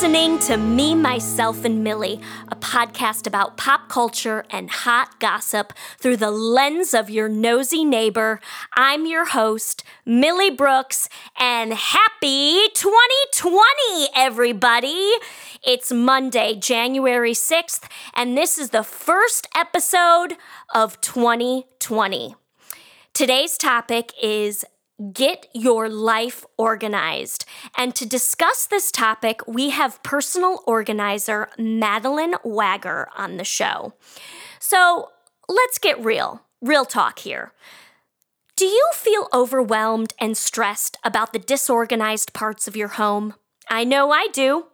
listening to Me, Myself, and Millie, a podcast about pop culture and hot gossip through the lens of your nosy neighbor. I'm your host, Millie Brooks, and happy 2020, everybody! It's Monday, January 6th, and this is the first episode of 2020. Today's topic is Get your life organized. And to discuss this topic, we have personal organizer Madeline Wagger on the show. So let's get real, real talk here. Do you feel overwhelmed and stressed about the disorganized parts of your home? I know I do.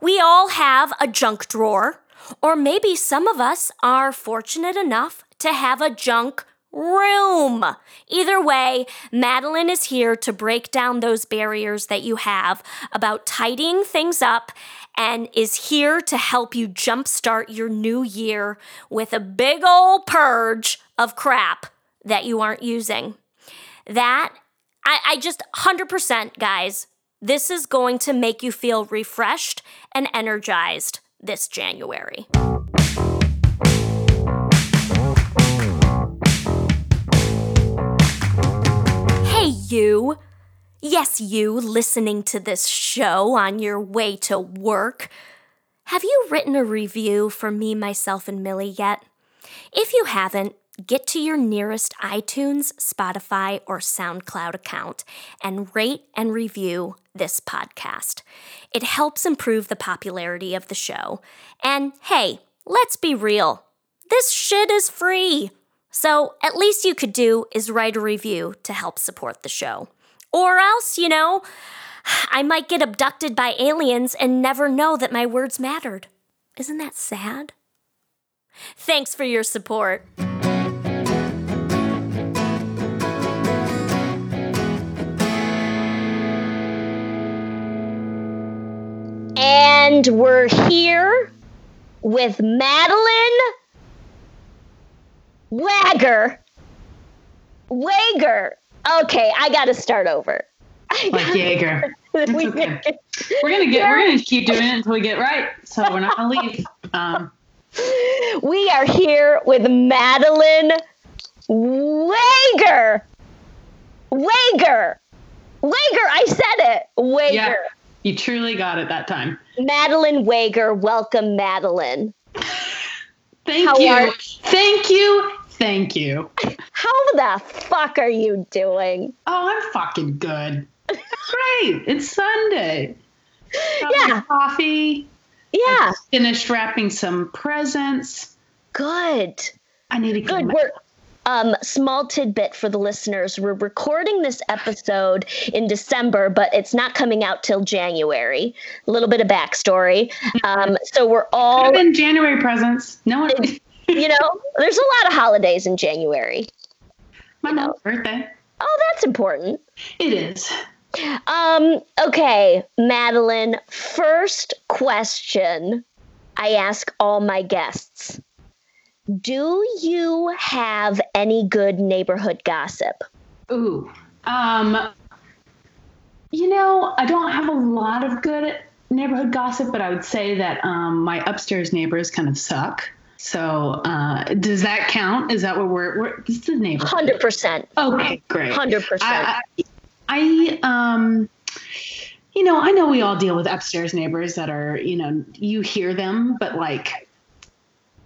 We all have a junk drawer, or maybe some of us are fortunate enough to have a junk room. Either way, Madeline is here to break down those barriers that you have about tidying things up and is here to help you jumpstart your new year with a big old purge of crap that you aren't using. That, I, I just 100%, guys, this is going to make you feel refreshed and energized this January. You. Yes, you listening to this show on your way to work. Have you written a review for me, myself, and Millie yet? If you haven't, get to your nearest iTunes, Spotify, or SoundCloud account and rate and review this podcast. It helps improve the popularity of the show. And hey, let's be real this shit is free. So, at least you could do is write a review to help support the show. Or else, you know, I might get abducted by aliens and never know that my words mattered. Isn't that sad? Thanks for your support. And we're here with Madeline Wagger. Wager. Okay, I got to start over. Like Jaeger. okay. We're gonna get. We're gonna keep doing it until we get right. So we're not gonna leave. Um, we are here with Madeline Wager. Wager. Wager. I said it. Wager. Yeah, you truly got it that time. Madeline Wager. Welcome, Madeline. Thank How you. Thank you. Thank you. How the fuck are you doing? Oh, I'm fucking good. Great. It's Sunday. Got yeah. Coffee. Yeah. I finished wrapping some presents. Good. I need to Good. We're, um, small tidbit for the listeners. We're recording this episode in December, but it's not coming out till January. A little bit of backstory. Um, so we're all. Been January presents. No one. You know, there's a lot of holidays in January. My mom's birthday. Oh, that's important. It is. Um, okay, Madeline, first question I ask all my guests. Do you have any good neighborhood gossip? Ooh. Um you know, I don't have a lot of good neighborhood gossip, but I would say that um, my upstairs neighbors kind of suck. So uh, does that count? Is that what we're? we're this is the neighborhood. Hundred percent. Okay, great. Hundred percent. I um, you know, I know we all deal with upstairs neighbors that are, you know, you hear them, but like,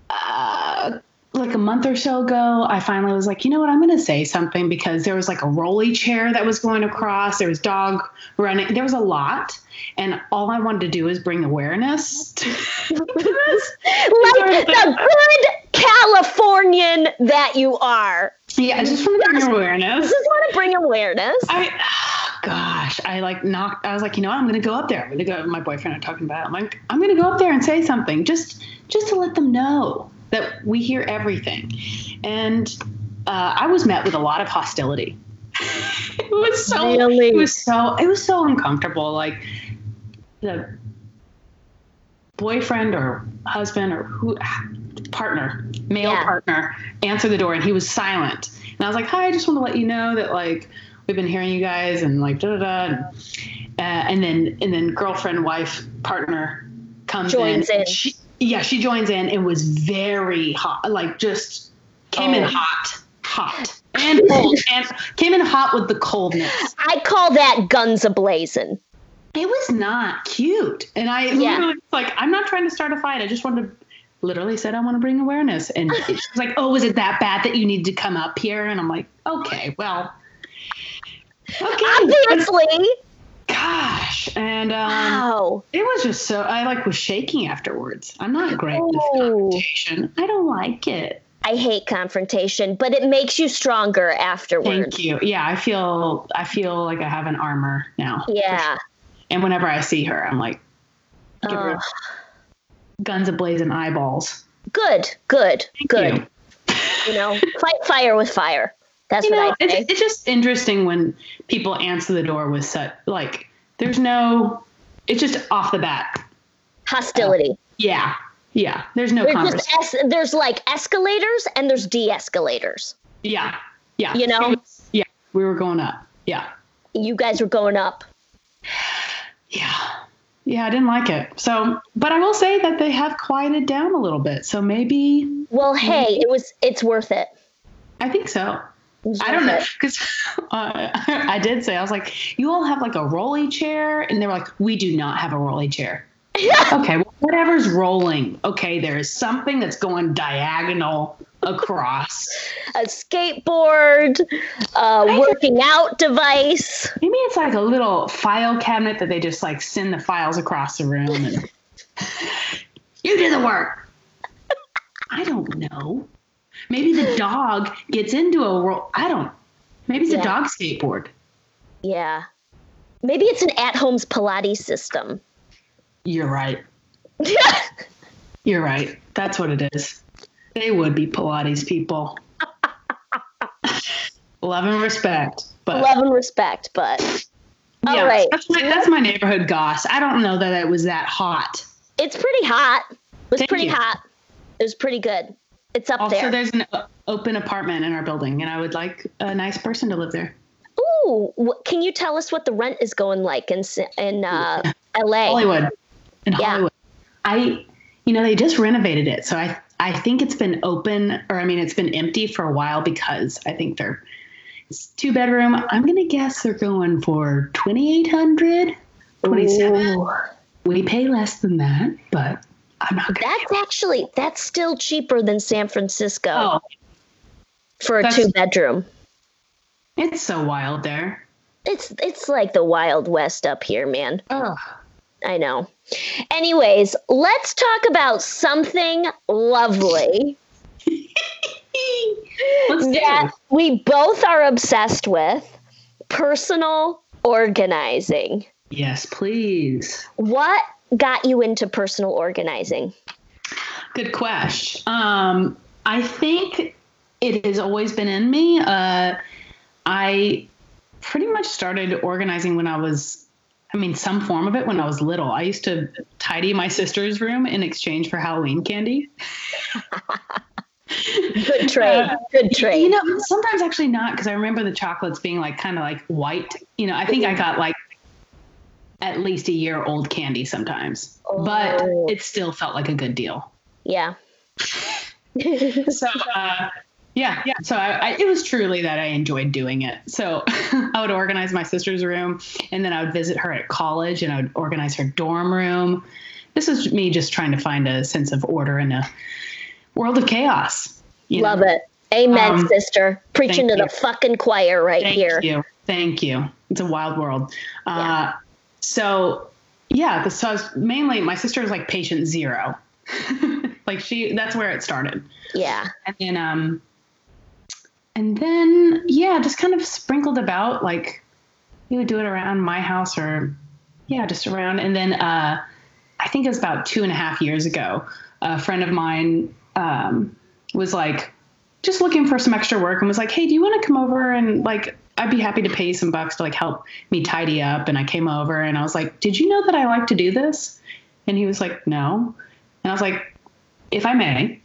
uh, like a month or so ago, I finally was like, you know what, I'm going to say something because there was like a rolly chair that was going across. There was dog running. There was a lot, and all I wanted to do was bring awareness to this. like the good Californian that you are. Yeah, I just want to bring awareness. I Just want to bring awareness. I, oh gosh, I like knocked. I was like, you know, what? I'm going to go up there. I'm going to go. My boyfriend and I talking about. It. I'm like, I'm going to go up there and say something, just just to let them know that we hear everything. And uh, I was met with a lot of hostility. it was so really? it was so it was so uncomfortable. Like the boyfriend or husband or who partner, male yeah. partner, answered the door and he was silent. And I was like, "Hi, I just want to let you know that like we've been hearing you guys and like da da da. Uh, and then and then girlfriend, wife, partner comes Joins in. She, yeah, she joins in. It was very hot, like just came in Oh. hot, hot and cold, and came in hot with the coldness. I call that guns ablazing. It was not cute, and I Yeah. literally was like, I'm not trying to start a fight. I just wanted to. Literally said I want to bring awareness, and she was like, "Oh, is it that bad that you need to come up here?" And I'm like, "Okay, well, okay." Obviously. Gosh, and um, Wow. it was just so I like was shaking afterwards. I'm not great with Oh. confrontation. I don't like it. I hate confrontation, but it makes you stronger afterwards. Thank you. Yeah, I feel I feel like I have an armor now. Yeah. And whenever I see her, I'm like, give her Ugh. guns ablazing eyeballs. good. Good. Thank good. you. You know, fight fire with fire. That's You know, what I it's, it's just interesting when people answer the door with such like there's no it's just off the bat. Hostility. Uh, yeah. Yeah. There's no There's just es- there's like escalators and there's de-escalators. Yeah. Yeah. You know? Yeah. We were going up. Yeah. You guys were going up. Yeah. Yeah, I didn't like it. So, but I will say that they have quieted down a little bit. So maybe Well, hey, it was it's worth it. I think so. I don't know because uh, I did say I was like, you all have like a rolly chair, and they were like, we do not have a rolly chair. okay, well, whatever's rolling. Okay, there is something that's going diagonal across. A skateboard, a working out device. Maybe it's like a little file cabinet that they just like send the files across the room and you do the work. I don't know. Maybe the dog gets into a roll. I don't. Maybe it's Yeah. a dog skateboard. Yeah. Maybe it's an at-home's Pilates system. You're right. You're right. That's what it is. They would be Pilates people. Love and respect. But Love and respect, but yeah, all right. that's my that's my neighborhood goss. I don't know that it was that hot. it's pretty hot. It was Thank pretty you. hot. It was pretty good. It's up Also, there. there's an open apartment in our building, and I would like a nice person to live there. Ooh, can you tell us what the rent is going like in in uh, L.A.? Hollywood, in Yeah. Hollywood. I, you know, they just renovated it, so I I think it's been open, or I mean, it's been empty for a while because I think they're it's two bedroom. I'm gonna guess they're going for twenty eight hundred. 27. We pay less than that, but I'm not. That's actually that's still cheaper than San Francisco Oh, for a two bedroom. it's so wild there. It's it's like the Wild West up here, man. Oh, I know. Anyways, let's talk about something lovely that we both are obsessed with personal organizing. Yes, please. What got you into personal organizing? Good question. Um, I think it has always been in me. Uh, I pretty much started organizing when I was, I mean, some form of it when I was little. I used to tidy my sister's room in exchange for Halloween candy. Good trade. Good trade. You know, sometimes actually not because I remember the chocolates being like kind of like white. You know, I think I got like at least a year old candy sometimes, but Oh. it still felt like a good deal. yeah. so uh, yeah yeah so I, I, it was truly that i enjoyed doing it so i would organize my sister's room and then i would visit her at college and i would organize her dorm room this is me just trying to find a sense of order in a world of chaos you know? Love it. Amen, Um, sister. Preaching to thank the fucking choir right thank here. Thank you thank you it's a wild world Yeah. So yeah so I was mainly my sister was like patient zero. Like she that's where it started. Yeah. and then um and then yeah just kind of sprinkled about like we would do it around my house or yeah just around. And then uh i think it was about two and a half years ago a friend of mine um was like just looking for some extra work and was like hey do you want to come over and like i'd be happy to pay you some bucks to like help me tidy up and i came over and i was like did you know that i like to do this and he was like no and i was like if i may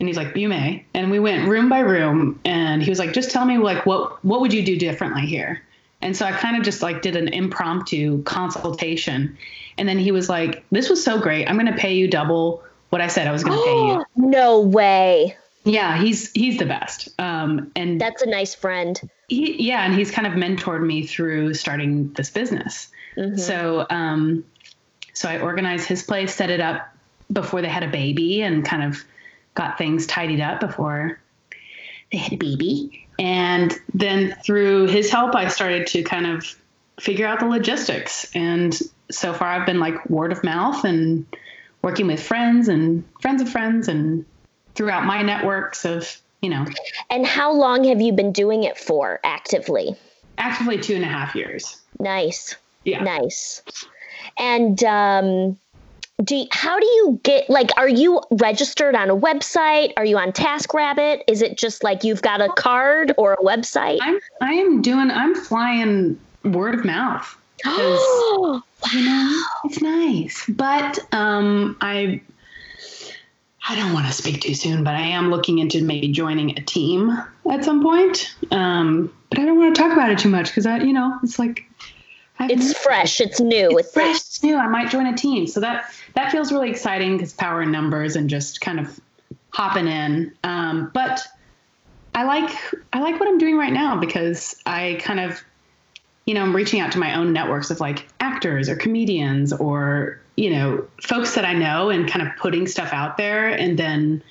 And he's like, you may. And we went room by room and he was like, just tell me like what what would you do differently here? And so I kind of just like did an impromptu consultation. And then he was like, This was so great. I'm gonna pay you double what I said I was gonna pay you. No way. Yeah, he's he's the best. Um and That's a nice friend. he yeah, and he's kind of mentored me through starting this business. Mhm. So um so I organized his place, set it up before they had a baby and kind of got things tidied up before they had a baby. And then through his help I started to kind of figure out the logistics. And so far I've been like word of mouth and working with friends and friends of friends and throughout my networks of, you know, And how long have you been doing it for actively? actively two and a half years. Nice. Yeah. Nice. And um do you, how do you get like are you registered on a website? Are you on TaskRabbit? Is it just like you've got a card or a website? I'm I am doing I'm flying word of mouth. 'Cause, you know, it's nice. But um I I don't want to speak too soon, but I am looking into maybe joining a team at some point. Um, but I don't want to talk about it too much because I, you know, it's like I haven't- it's fresh, it's new. it's fresh, it's new. I might join a team, so that that feels really exciting because power in numbers and just kind of hopping in. Um, but I like I like what I'm doing right now because I kind of, you know, I'm reaching out to my own networks of like actors or comedians or you know folks that I know and kind of putting stuff out there, and then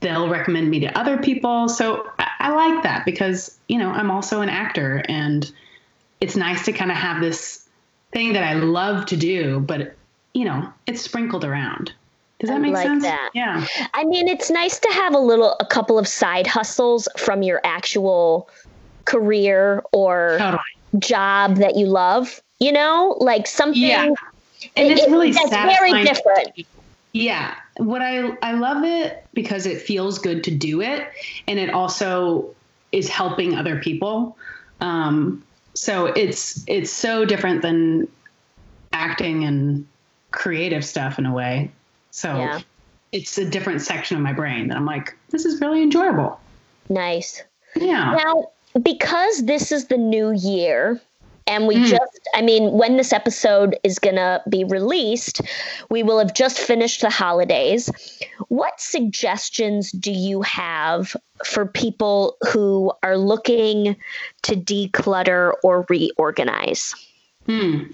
they'll recommend me to other people. So I, I like that because you know I'm also an actor and it's nice to kind of have this thing that I love to do, but you know, it's sprinkled around. Does that make like sense? that. Yeah. I mean, it's nice to have a little, a couple of side hustles from your actual career or Totally. job that you love. You know, like something. Yeah. And it- it's it- really that's very different. Yeah. What I I love it because it feels good to do it and it also is helping other people. Um so it's it's so different than acting and creative stuff in a way. So Yeah. it's a different section of my brain that I'm like, this is really enjoyable. Nice. Yeah. Now, because this is the new year, and we Mm. just, I mean, when this episode is going to be released, we will have just finished the holidays. What suggestions do you have for people who are looking to declutter or reorganize? Hmm.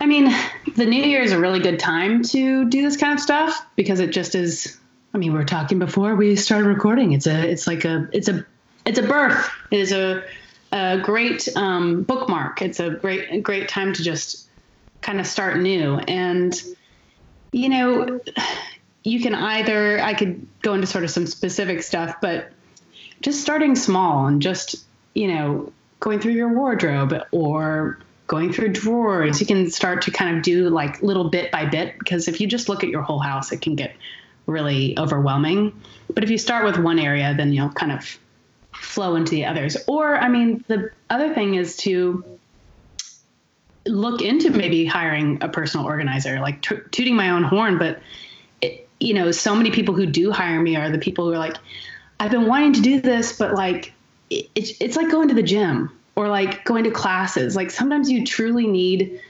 I mean, the new year is a really good time to do this kind of stuff because it just is. I mean, we were talking before we started recording. It's a, it's like a, it's a, it's a birth. It is a, a great um, bookmark. It's a great, great time to just kind of start new. And, you know, you can either, I could go into sort of some specific stuff, but just starting small and just, you know, going through your wardrobe or going through drawers. You can start to kind of do like little bit by bit because if you just look at your whole house, it can get really overwhelming. But if you start with one area, then you'll kind of flow into the others. Or, I mean, the other thing is to look into maybe hiring a personal organizer, like tooting my own horn. But, it, you know, so many people who do hire me are the people who are like, I've been wanting to do this, but like, it, it's, it's like going to the gym or like going to classes. Like sometimes you truly need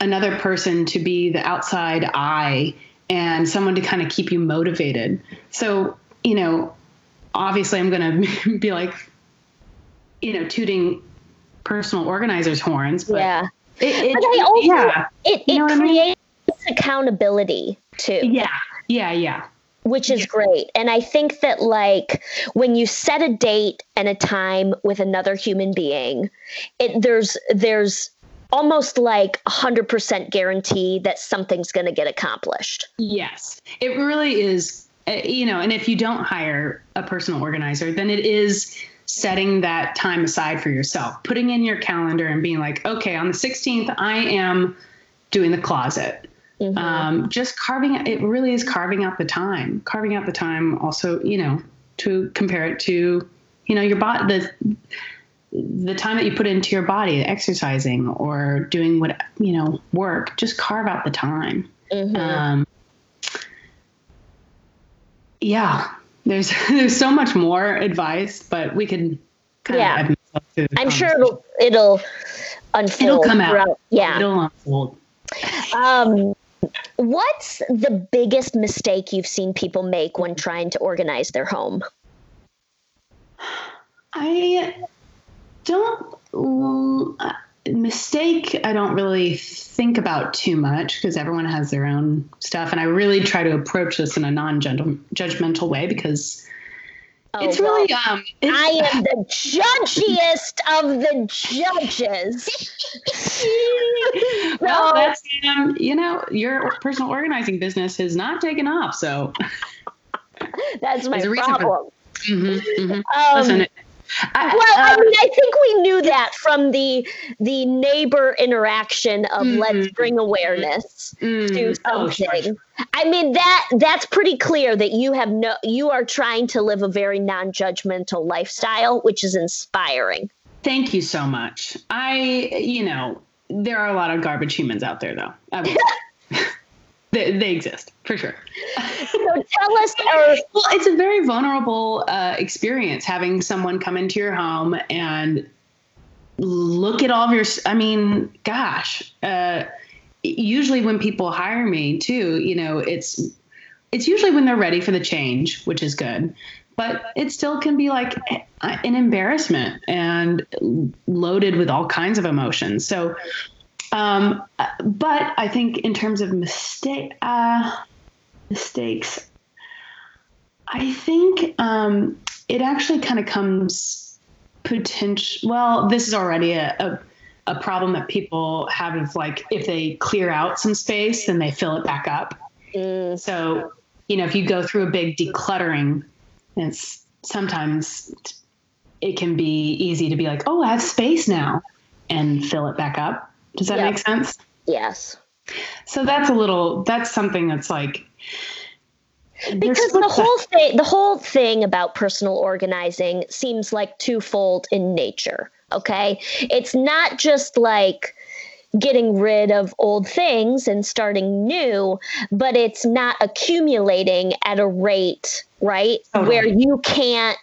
another person to be the outside eye and someone to kind of keep you motivated. So, you know, obviously I'm going to be like, you know, tooting personal organizers' horns, but yeah. it, it, But I also, yeah, it, You it know what I mean? creates accountability too. yeah, yeah, yeah. which is Yeah. great. And I think that like when you set a date and a time with another human being, it there's there's almost like a hundred percent guarantee that something's going to get accomplished. Yes, it really is. Uh, You know, and if you don't hire a personal organizer, then it is setting that time aside for yourself, putting in your calendar and being like, okay, on the 16th, I am doing the closet. Mhm. Um, just carving it really is carving out the time, carving out the time also, you know, to compare it to, you know, your body, the, the time that you put into your body, exercising or doing what, you know, work, just carve out the time. Mhm. Um, yeah, there's there's so much more advice, but we can kind Yeah. of add to the I'm sure it'll it'll unfold. It'll come out. throughout- Yeah. It'll unfold. Um, what's the biggest mistake you've seen people make when trying to organize their home? I don't mistake. I don't really think about too much because everyone has their own stuff, and I really try to approach this in a non-judgmental way because Oh, it's really um. It's, I am the judgiest of the judges. well, that's um. You know, your personal organizing business has not taken off, so. That's my reason for problem. Mhm, mhm. Um, Listen, I, well, I uh, mean, I think we knew that from the the neighbor interaction of let's Mhm. bring awareness mm, to oh, something. sure. I mean that that's pretty clear that you have no you are trying to live a very non-judgmental lifestyle, which is inspiring. Thank you so much. I, you know, there are a lot of garbage humans out there, though. They, they exist for sure. So tell us or Well, it's a very vulnerable uh, experience having someone come into your home and look at all of your. I mean, gosh. Uh, usually, when people hire me, too, you know, it's it's usually when they're ready for the change, which is good. But it still can be like an embarrassment and loaded with all kinds of emotions. So, um, but I think in terms of mistake, uh, mistakes, I think um, it actually kind of comes potential. Well, this is already a, a a problem that people have of like if they clear out some space, then they fill it back up. Mm, So, you know, if you go through a big decluttering, it's sometimes it can be easy to be like, oh, I have space now and fill it back up. Does that Yep. make sense? yes. So that's a little, that's something that's like, Because the whole thing the whole thing about personal organizing seems like twofold in nature. Okay. It's not just like getting rid of old things and starting new, but it's not accumulating at a rate, right? Totally. Where you can't,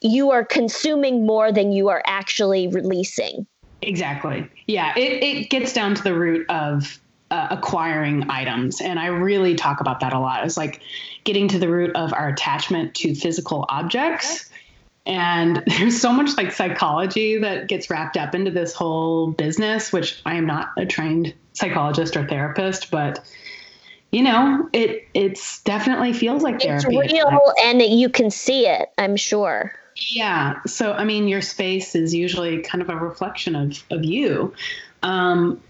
you are consuming more than you are actually releasing. Exactly. Yeah, it, it gets down to the root of uh, acquiring items. And I really talk about that a lot. It's like getting to the root of our attachment to physical objects. And there's so much like psychology that gets wrapped up into this whole business, which I am not a trained psychologist or therapist, but you know, it it's definitely feels like It's therapy. times. real and you can see it, I'm sure. Yeah. So, I mean, your space is usually kind of a reflection of, of you. Um,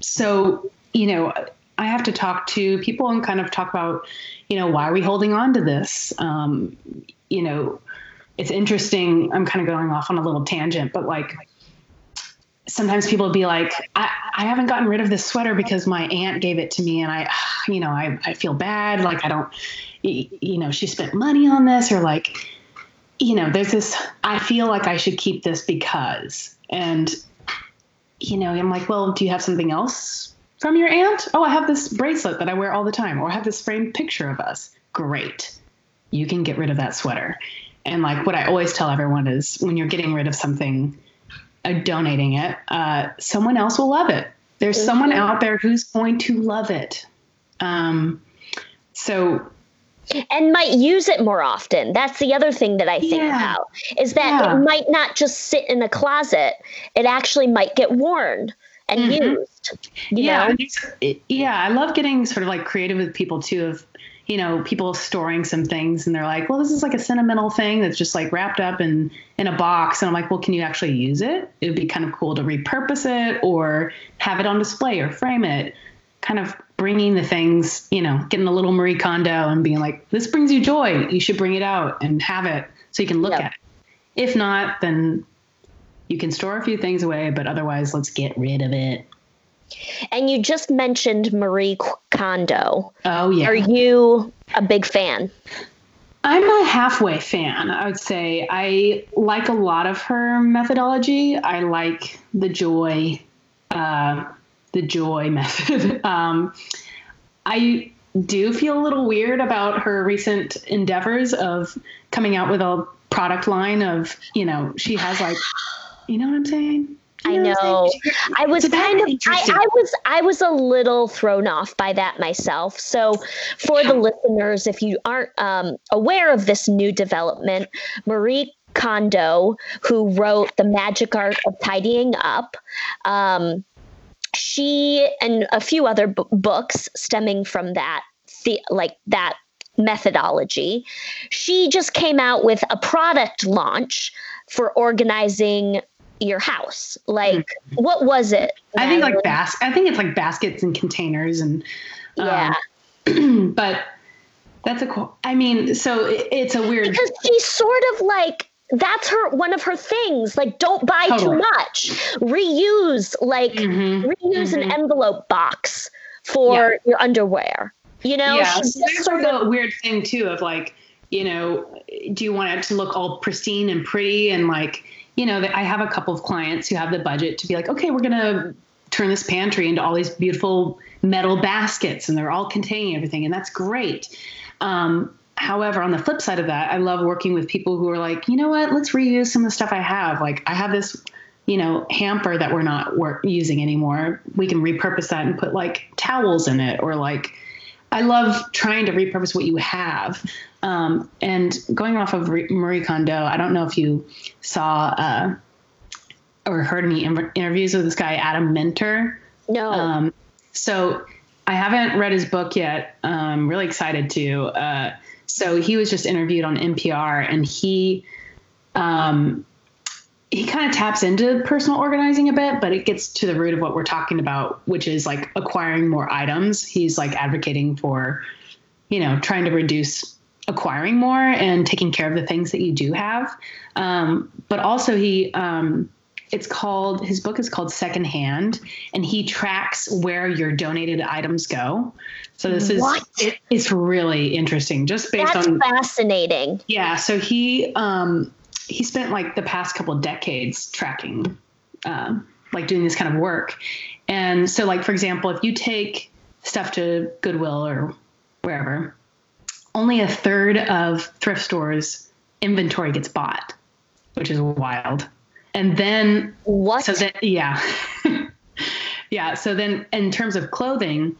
so, you know, I have to talk to people and kind of talk about, you know, why are we holding on to this? Um, you know, it's interesting. I'm kind of going off on a little tangent, but like, sometimes people will be like, I, I haven't gotten rid of this sweater because my aunt gave it to me and I, you know, I, I feel bad. Like I don't, you know, she spent money on this or like, you know, there's this, I feel like I should keep this because, and, you know, I'm like, well, do you have something else from your aunt? Oh, I have this bracelet that I wear all the time, or I have this framed picture of us. Great. You can get rid of that sweater. And like what I always tell everyone is when you're getting rid of something, uh, donating it, uh, someone else will love it. There's someone Mhm. out there who's going to love it. Um, so and might use it more often. That's the other thing that I think Yeah. about is that Yeah. it might not just sit in a closet. It actually might get worn and Mhm. used. Yeah, know? and it's- it- yeah. I love getting sort of like creative with people too. Of you know, people storing some things and they're like, well, this is like a sentimental thing that's just like wrapped up in in a box. And I'm like, well, can you actually use it? It would be kind of cool to repurpose it or have it on display or frame it. Kind of bringing the things, you know, getting a little Marie Kondo and being like, this brings you joy. You should bring it out and have it so you can look Yep. at it. If not, then you can store a few things away, but otherwise, let's get rid of it. And you just mentioned Marie Kondo. Oh yeah. Are you a big fan? I'm a halfway fan. I would say I like a lot of her methodology. I like the joy, uh, the joy method. um, I do feel a little weird about her recent endeavors of coming out with a product line of, you know, she has like, you know what I'm saying? You I know. I was kind of I, I, was I was a little thrown off by that myself. So for the listeners, if you aren't um, aware of this new development, Marie Kondo, who wrote The Magic Art of Tidying Up, um, she and a few other b- books stemming from that, the, like that methodology, she just came out with a product launch for organizing your house. Like, mm-hmm. what was it? I think like bas- I think it's like baskets and containers and um, yeah. but that's a cool. I mean, so it, it's a weird because she's sort of like that's her one of her things like don't buy totally. too much reuse like mm-hmm. reuse mm-hmm. an envelope box for yeah. your underwear you know yeah so there's sort of a weird thing too of like you know do you want it to look all pristine and pretty and like you know i have a couple of clients who have the budget to be like okay we're gonna turn this pantry into all these beautiful metal baskets and they're all containing everything and that's great um, however, on the flip side of that, I love working with people who are like, you know what, let's reuse some of the stuff I have. Like I have this, you know, hamper that we're not work- using anymore. We can repurpose that and put like towels in it, or like, I love trying to repurpose what you have. Um, and going off of Marie Kondo, I don't know if you saw uh, or heard any interviews with this guy Adam Minter. No. Um, so I haven't read his book yet. I'm really excited to. Uh, so he was just interviewed on NPR, and he um, he kind of taps into personal organizing a bit, but it gets to the root of what we're talking about, which is like acquiring more items. He's like advocating for, you know, trying to reduce acquiring more and taking care of the things that you do have. Um, but also he um, it's called his book is called secondhand and he tracks where your donated items go. So this is it, it's really interesting just based That's on fascinating. Yeah so he um he spent like the past couple decades tracking um, like doing this kind of work. And so like for example if you take stuff to goodwill or wherever only a third of thrift stores inventory gets bought which is wild and then what? So then, yeah, yeah. So then, in terms of clothing,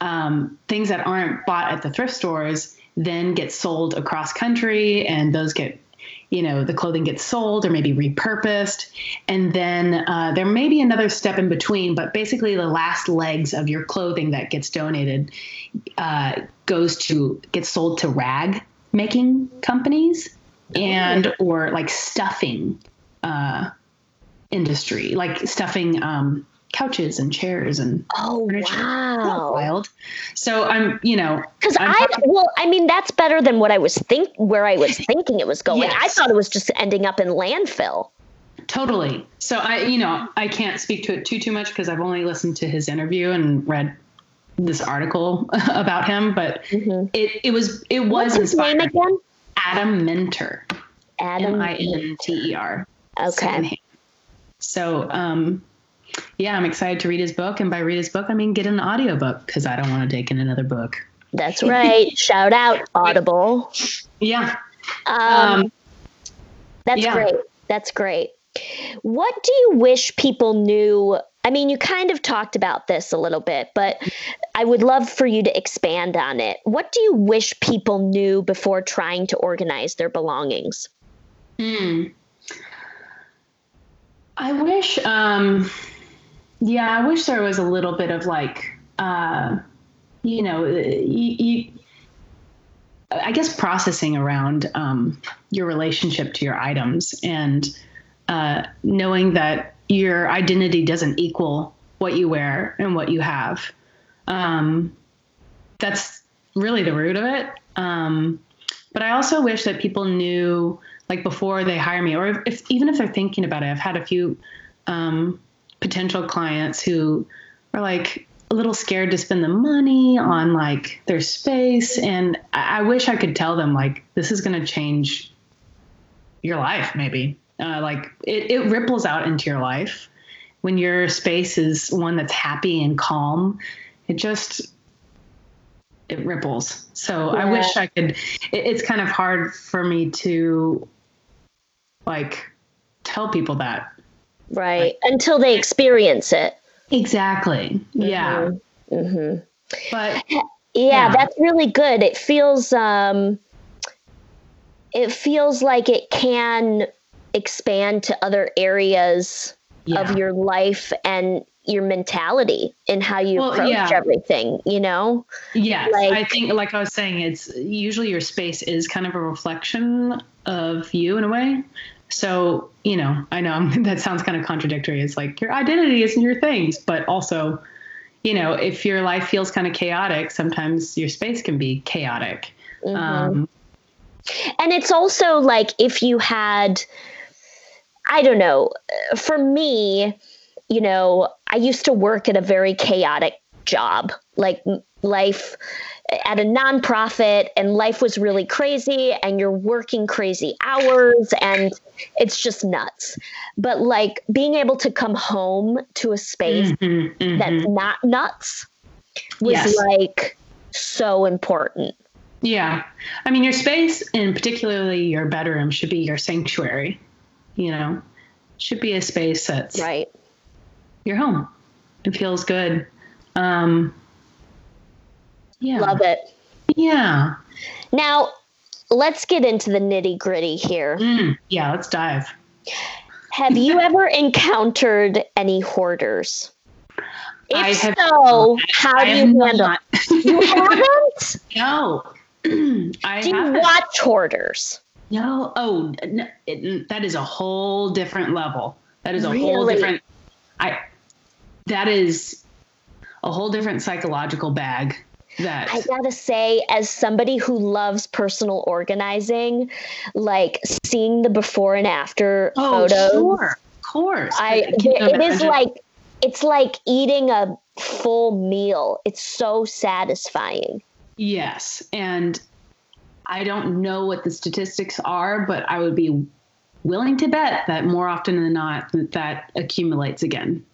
um, things that aren't bought at the thrift stores then get sold across country, and those get you know the clothing gets sold or maybe repurposed and then uh, there may be another step in between but basically the last legs of your clothing that gets donated uh, goes to gets sold to rag making companies and or like stuffing uh, industry, like stuffing um, couches and chairs and oh furniture. wow. wild. So i'm you know because i talking- well i mean that's better than what i was think where i was thinking it was going. Yes. i thought it was just ending up in landfill. Totally. So i you know i can't speak to it too too much because i've only listened to his interview and read this article about him but mm-hmm. it, it was it was What's his name again? Adam minter. Adam m-i-n-t-e-r Okay. So, um, yeah, I'm excited to read his book. And by read his book, I mean get an audiobook because I don't want to take in another book. That's right. Shout out Audible. Yeah. Um, um that's yeah. great. That's great. What do you wish people knew? I mean, you kind of talked about this a little bit, but I would love for you to expand on it. What do you wish people knew before trying to organize their belongings? Hmm. I wish, um, yeah, I wish there was a little bit of like, uh, you know, you, you, I guess processing around um, your relationship to your items and uh, knowing that your identity doesn't equal what you wear and what you have. Um, that's really the root of it. Um, but I also wish that people knew like before they hire me, or if, even if they're thinking about it. I've had a few um, potential clients who are like a little scared to spend the money on like their space, and I, I wish I could tell them like this is going to change your life, maybe. Uh, like it, it ripples out into your life when your space is one that's happy and calm. It just it ripples. So yeah. I wish I could. It, it's kind of hard for me to like tell people that. Right. Like, Until they experience it. Exactly. Mm-hmm. Yeah. Mm-hmm. But yeah, yeah, that's really good. It feels um it feels like it can expand to other areas yeah. of your life and your mentality and how you well, approach yeah. everything, you know? Yes. Like, I think, like I was saying, it's usually your space is kind of a reflection of you in a way. So, you know, I know that sounds kind of contradictory. It's like your identity isn't your things, but also, you know, if your life feels kind of chaotic, sometimes your space can be chaotic. Mm-hmm. Um, and it's also like if you had, I don't know, for me, you know, I used to work at a very chaotic job, like life at a nonprofit, and life was really crazy, and you're working crazy hours, and it's just nuts. But like being able to come home to a space mm-hmm, mm-hmm. that's not nuts was yes. like so important. Yeah. I mean, your space, and particularly your bedroom, should be your sanctuary, you know, should be a space that's right you're home. It feels good. Um, yeah. Love it. Yeah. Now, let's get into the nitty gritty here. Mm, yeah, let's dive. Have you ever encountered any hoarders? If I have, so, how I do you handle? Not. you haven't? No. I do you watch hoarders? No. Oh, no, it, that is a whole different level. That is a really? whole different. I that is a whole different psychological bag that I gotta say, as somebody who loves personal organizing, like seeing the before and after oh, photos. Sure, of course. I, it is like it's like eating a full meal. It's so satisfying. Yes. And I don't know what the statistics are, but I would be willing to bet that more often than not that accumulates again.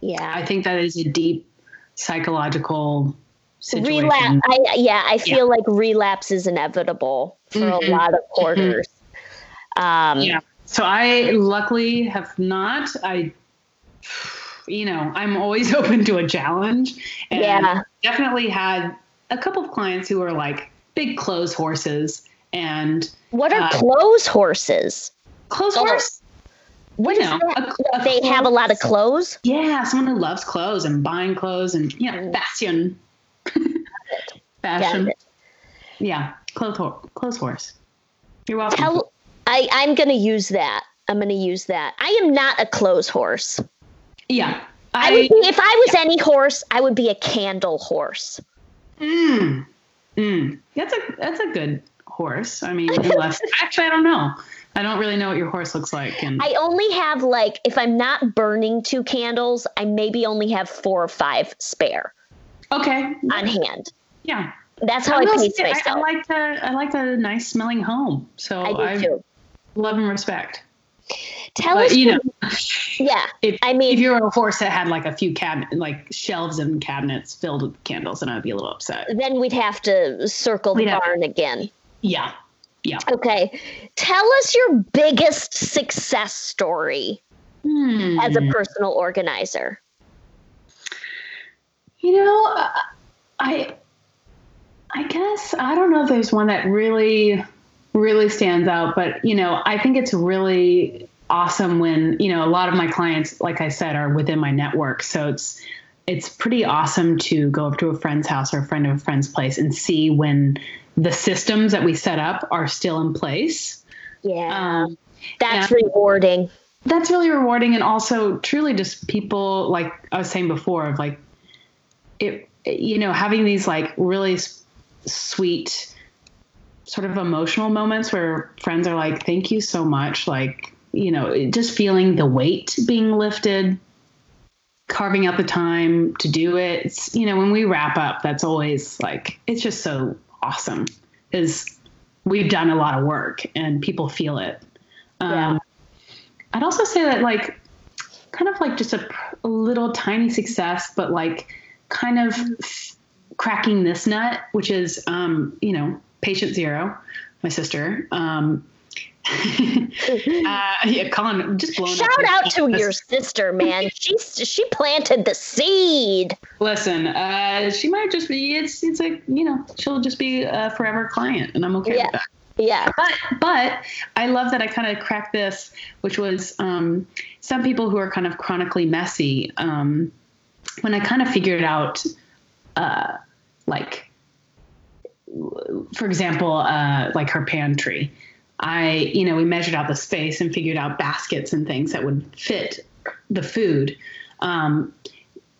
Yeah. I think that is a deep psychological situation. Relapse. I, yeah, I feel yeah. like relapse is inevitable for mm-hmm. a lot of quarters. Mm-hmm. Um, yeah. So I luckily have not. I, you know, I'm always open to a challenge. And yeah. Definitely had a couple of clients who are like big clothes horses. And what are uh, clothes horses? Clothes oh. horse what you know, a, a they have a lot of clothes? Yeah, someone who loves clothes and buying clothes and you know, mm. fashion. fashion. Yeah, clothes clothes horse. You're welcome. Tell, I, I'm gonna use that. I'm gonna use that. I am not a clothes horse. Yeah. I, I would be if I was yeah. any horse, I would be a candle horse. Mm. Mm. That's a that's a good horse. I mean, unless actually I don't know. I don't really know what your horse looks like. And I only have like if I'm not burning two candles, I maybe only have four or five spare. Okay. On hand. Yeah. That's how I, I pace myself. I, I like to I like a nice smelling home. So I do too. love and respect. Tell but, us, you know, yeah. If, I mean, if you're a horse that had like a few cabinet, like shelves and cabinets filled with candles, then I'd be a little upset. Then we'd have to circle the we'd barn again. Yeah, yeah. Okay. Tell us your biggest success story hmm. as a personal organizer. You know, I I guess I don't know if there's one that really really stands out, but you know, I think it's really awesome when, you know, a lot of my clients like I said are within my network. So it's it's pretty awesome to go up to a friend's house or a friend of a friend's place and see when the systems that we set up are still in place. Yeah. Um, that's rewarding. That's really rewarding. And also, truly, just people, like I was saying before, of like, it, you know, having these like really sweet, sort of emotional moments where friends are like, thank you so much. Like, you know, just feeling the weight being lifted, carving out the time to do it. It's, you know, when we wrap up, that's always like, it's just so awesome is we've done a lot of work and people feel it. Um, yeah. I'd also say that like kind of like just a, a, little tiny success, but like kind of cracking this nut, which is, um, you know, patient zero, my sister. Um, uh, yeah, Colin, just blown Shout out to your sister, man. she she planted the seed. Listen, uh, she might just be. It's it's like you know, she'll just be a forever client, and I'm okay yeah. with that. Yeah. But but I love that I kind of cracked this, which was um, some people who are kind of chronically messy. Um, when I kind of figured out, uh, like, for example, uh, like her pantry. I, you know, we measured out the space and figured out baskets and things that would fit the food. Um,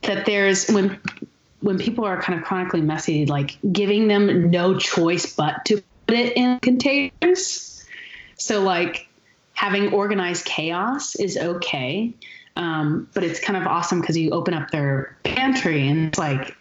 that there's when when people are kind of chronically messy, like giving them no choice but to put it in containers. So like having organized chaos is okay, um, but it's kind of awesome because you open up their pantry and it's like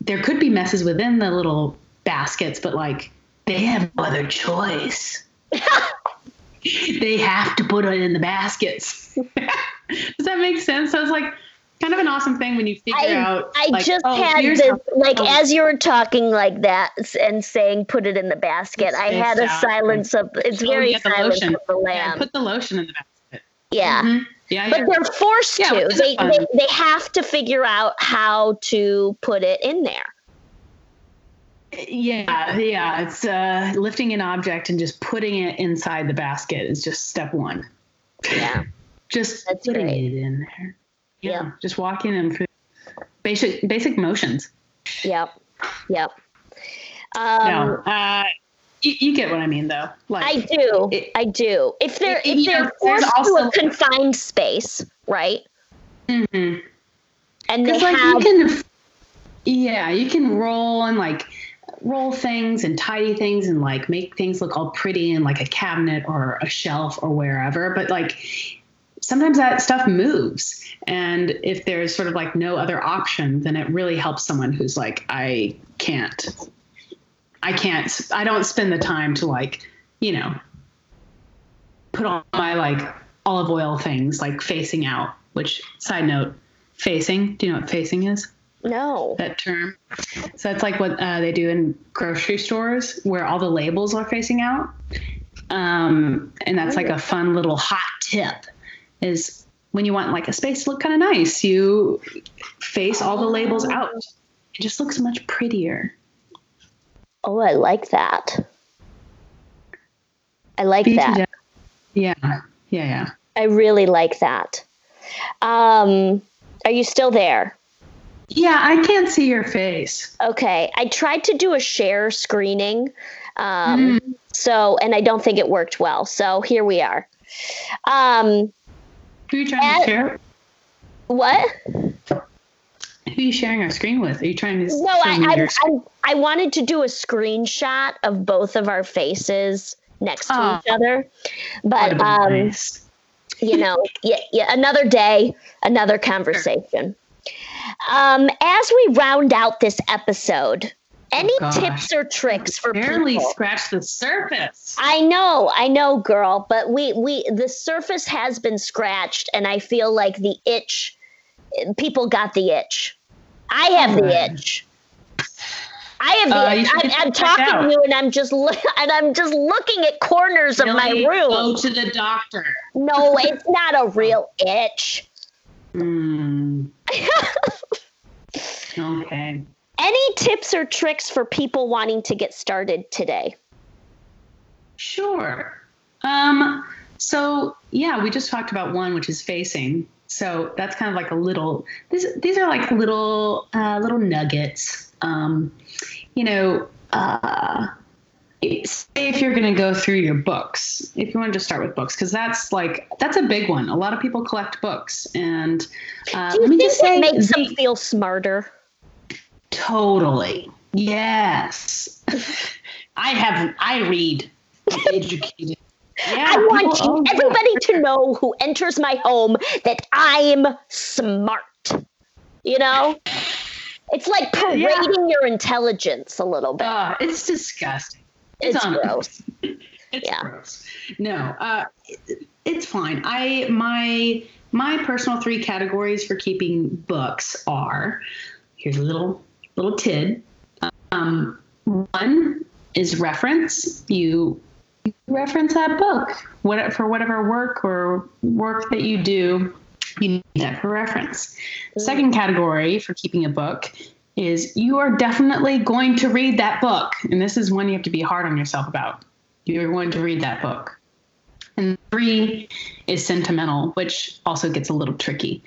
there could be messes within the little baskets, but like they have no other choice. they have to put it in the baskets. Does that make sense? So it's like kind of an awesome thing when you figure I, out. I like, just oh, had this, like, oh, as you were talking like that and saying, put it in the basket, I had a silence of, it's oh, very yeah, the lotion. of the Yeah, lamb. put the lotion in the basket. Yeah. Mhm. Yeah, But they're forced Yeah, to. They, they they have to figure out how to put it in there. Yeah, yeah. It's uh, lifting an object and just putting it inside the basket is just step one. Yeah. Just That's putting great. it in there. Yeah, Yeah. just walking through basic basic motions. Yep. Yep. no, Um, uh, you, you get what I mean, though. Like, I do. It- I do. If they're it- if they're know, there's forced to also- a confined space, right? Mm-hmm. And they like have you can, yeah, you can roll and like roll things and tidy things and like make things look all pretty in like a cabinet or a shelf or wherever. But like sometimes that stuff moves, and if there's sort of like no other option, then it really helps someone who's like, I can't, I can't, I don't spend the time to like, you know, put all my like olive oil things like facing out. Which side note, facing. Do you know what facing is? no. That term. So it's like what uh, they do in grocery stores, where all the labels are facing out. Um, and that's like a fun little hot tip. Is when you want like a space to look kind of nice, you face all the labels out. It just looks much prettier. Oh, I like that. I like that. Yeah, yeah, yeah. I really like that. Um, are you still there? Yeah, I can't see your face. Okay. I tried to do a share screening. Um, So, and I don't think it worked well. So here we are. Um, Who are you trying At- to share? what? Who are you sharing our screen with? Are you trying to? No, I, I, I, I wanted to do a screenshot of both of our faces next to Oh. each other. But, um, nice. you know, yeah, yeah, another day, another conversation. Um, as we round out this episode, any Oh, tips or tricks for barely people? scratched the surface. I know, I know, girl, but we we the surface has been scratched, and I feel like the itch. People got the itch. I have the itch. I have the uh, itch. I'm, I'm talking out. to you, and I'm just and I'm just looking at corners of my room. Go to the doctor. No, it's not a real itch. Hmm. okay. Any tips or tricks for people wanting to get started today? Sure. Um, so yeah, we just talked about one, which is facing. So that's kind of like a little. These these are like little uh, little nuggets. Um, you know, uh, say if you're going to go through your books, if you want to just start with books, because that's like that's a big one. A lot of people collect books, and uh, Do you let me think just say, it makes them feel smarter? Totally. Yes. I have. I read. I'm educated. Yeah. I want everybody to know who enters my home that I'm smart. You know? It's like parading Yeah. your intelligence a little bit. Uh, it's disgusting. it's un- gross. It's Yeah. gross. No, uh, it- it's fine. I my my personal three categories for keeping books are here's a little little tid. Um, one is reference. You reference that book what, for whatever work or work that you do. You need that for reference. Second category for keeping a book is you are definitely going to read that book. And this is one you have to be hard on yourself about. You're going to read that book. And three is sentimental, which also gets a little tricky.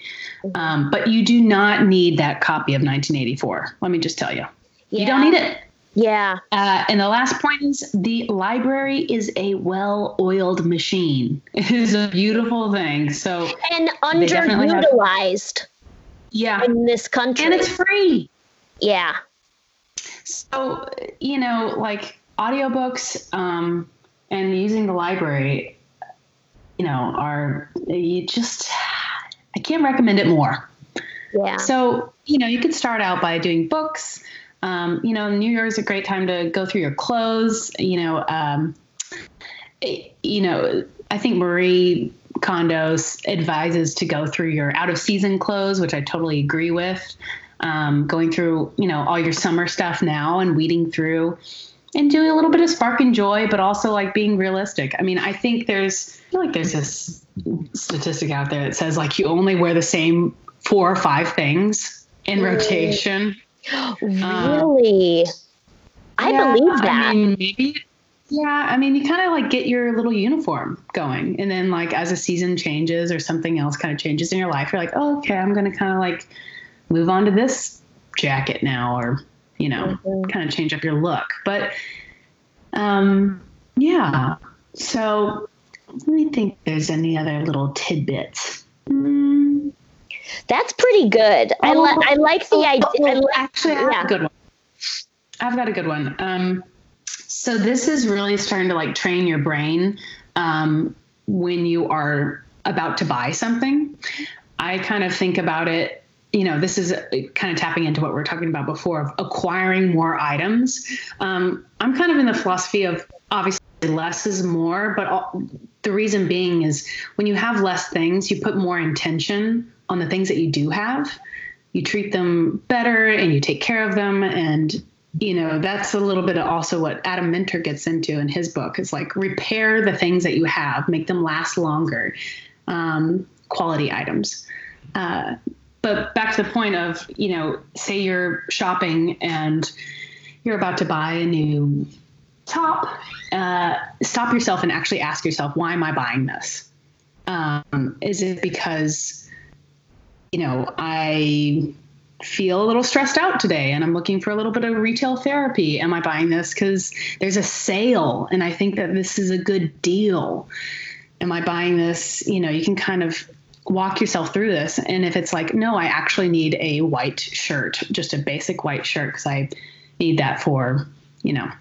Um, but you do not need that copy of 1984. Let me just tell you. Yeah. You don't need it. Yeah. Uh, and the last point is the library is a well oiled machine. It is a beautiful thing. So and underutilized. Have, yeah. In this country. And it's free. Yeah. So, you know, like audiobooks um, and using the library, you know, are you just I can't recommend it more. Yeah. So, you know, you could start out by doing books um, you know, New Year is a great time to go through your clothes. You know, um, you know, I think Marie Kondo's advises to go through your out of season clothes, which I totally agree with. Um, going through, you know, all your summer stuff now and weeding through and doing a little bit of spark and joy, but also like being realistic. I mean, I think there's, I feel like there's this statistic out there that says like you only wear the same four or five things in rotation. Really? Um, I yeah, believe that. I mean, maybe. Yeah, I mean, you kind of like get your little uniform going, and then like as a season changes or something else kind of changes in your life, you're like, oh, okay, I'm gonna kind of like move on to this jacket now, or you know, mm-hmm. kind of change up your look. But um, yeah. So let me think. There's any other little tidbits. Mm. That's pretty good. Oh, I, li- I like the oh, idea. Oh, actually, I have yeah. a good one. I've got a good one. Um, so this is really starting to like train your brain um, when you are about to buy something. I kind of think about it. You know, this is kind of tapping into what we are talking about before of acquiring more items. Um, I'm kind of in the philosophy of obviously less is more, but all, the reason being is when you have less things, you put more intention on the things that you do have. You treat them better and you take care of them. And, you know, that's a little bit of also what Adam Minter gets into in his book is like repair the things that you have, make them last longer, um, quality items. Uh, but back to the point of, you know, say you're shopping and you're about to buy a new top, uh, stop yourself and actually ask yourself, why am I buying this? Um, is it because you know, I feel a little stressed out today and I'm looking for a little bit of retail therapy. Am I buying this because there's a sale and I think that this is a good deal? Am I buying this? You know, you can kind of walk yourself through this. And if it's like, no, I actually need a white shirt, just a basic white shirt, because I need that for, you know,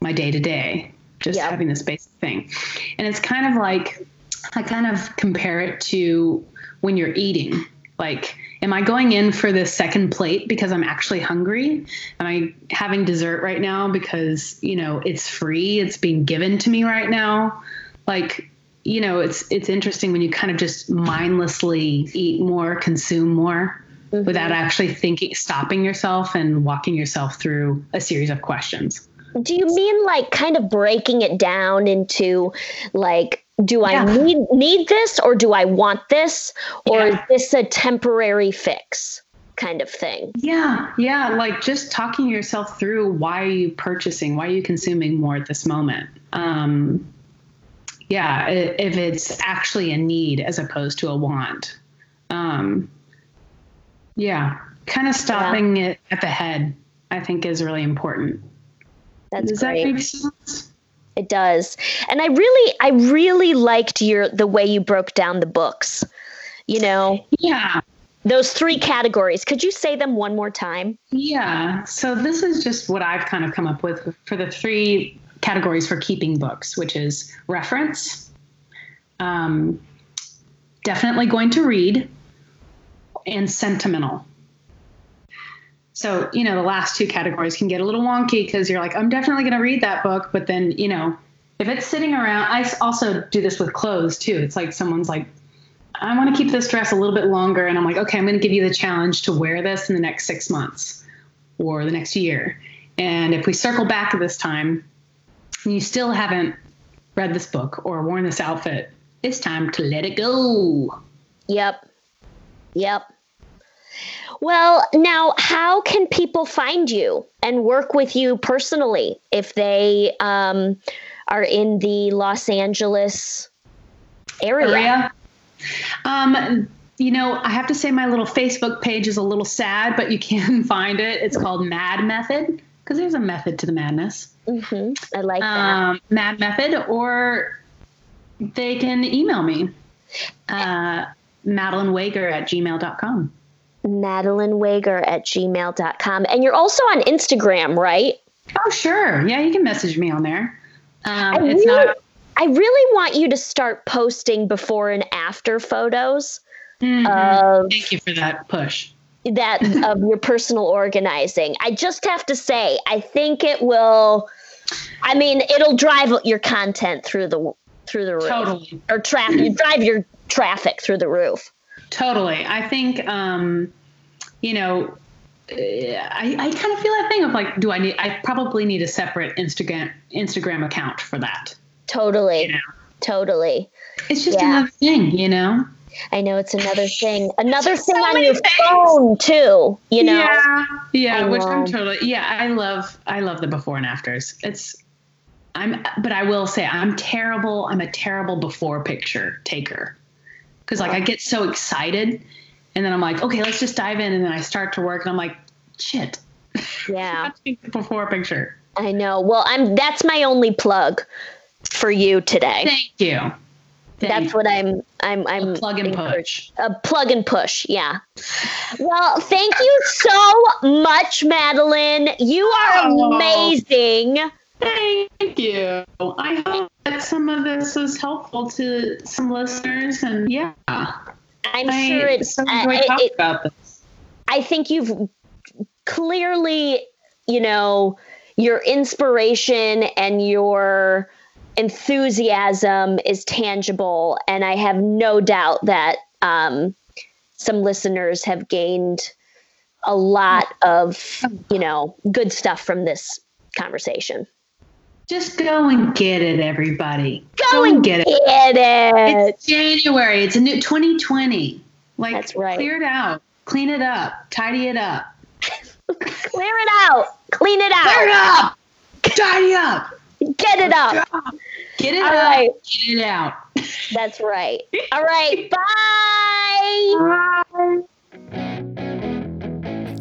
my day to day, just yep. having this basic thing. And it's kind of like, I kind of compare it to when you're eating. Like, am I going in for the second plate because I'm actually hungry? Am I having dessert right now because, you know, it's free, it's being given to me right now? Like, you know, it's it's interesting when you kind of just mindlessly eat more, consume more mm-hmm. without actually thinking stopping yourself and walking yourself through a series of questions. Do you mean like kind of breaking it down into like do I need need this or do I want this or yeah. is this a temporary fix kind of thing? Yeah, yeah, like just talking yourself through why are you purchasing, why are you consuming more at this moment? Um, yeah, if it's actually a need as opposed to a want. Um, yeah, kind of stopping yeah. it at the head, I think, is really important. That's Does great. that make sense? It does. And I really I really liked your the way you broke down the books. You know? Yeah. Those three categories. Could you say them one more time? Yeah. So this is just what I've kind of come up with for the three categories for keeping books, which is reference, um, definitely going to read, and sentimental. So, you know, the last two categories can get a little wonky because you're like, I'm definitely going to read that book. But then, you know, if it's sitting around, I also do this with clothes too. It's like someone's like, I want to keep this dress a little bit longer. And I'm like, okay, I'm going to give you the challenge to wear this in the next six months or the next year. And if we circle back this time and you still haven't read this book or worn this outfit, it's time to let it go. Yep. Yep. Well, now, how can people find you and work with you personally if they um, are in the Los Angeles area? area? Um, you know, I have to say my little Facebook page is a little sad, but you can find it. It's called Mad Method because there's a method to the madness. Mm-hmm. I like that. Um, Mad Method, or they can email me, uh, Madeline Wager at gmail.com. Madeline Wager at gmail.com. And you're also on Instagram, right? Oh, sure. Yeah, you can message me on there. Um, I it's really, not. I really want you to start posting before and after photos. Mm-hmm. Of, Thank you for that push that of your personal organizing. I just have to say, I think it will. I mean, it'll drive your content through the through the roof. Totally. Or traffic. drive your traffic through the roof. Totally. I think, um, you know, I, I kind of feel that thing of like, do I need? I probably need a separate Instagram Instagram account for that. Totally. You know? Totally. It's just yeah. another thing, you know. I know it's another thing. Another thing so on your things. phone too. You know. Yeah. Yeah. Which I'm totally. Yeah. I love. I love the before and afters. It's. I'm. But I will say I'm terrible. I'm a terrible before picture taker. Because like I get so excited, and then I'm like, okay, let's just dive in, and then I start to work, and I'm like, shit. Yeah. before picture. I know. Well, I'm. That's my only plug for you today. Thank you. That's what I'm. I'm. I'm a plug and push. A plug and push. Yeah. Well, thank you so much, Madeline. You are oh, amazing. Thank you. I hope that some of this was helpful to some listeners, and yeah, I'm I sure it's. So uh, it, about this. I think you've clearly, you know, your inspiration and your enthusiasm is tangible, and I have no doubt that um, some listeners have gained a lot of you know good stuff from this conversation. Just go and get it, everybody. Go, go and get, get it. it. It's January. It's a new 2020. Like, That's right. clear it out, clean it up, tidy it up. clear it out, clean it out. Clear it up, tidy up. Get it up. Get it All up. Right. Get it out. That's right. All right. Bye. Bye.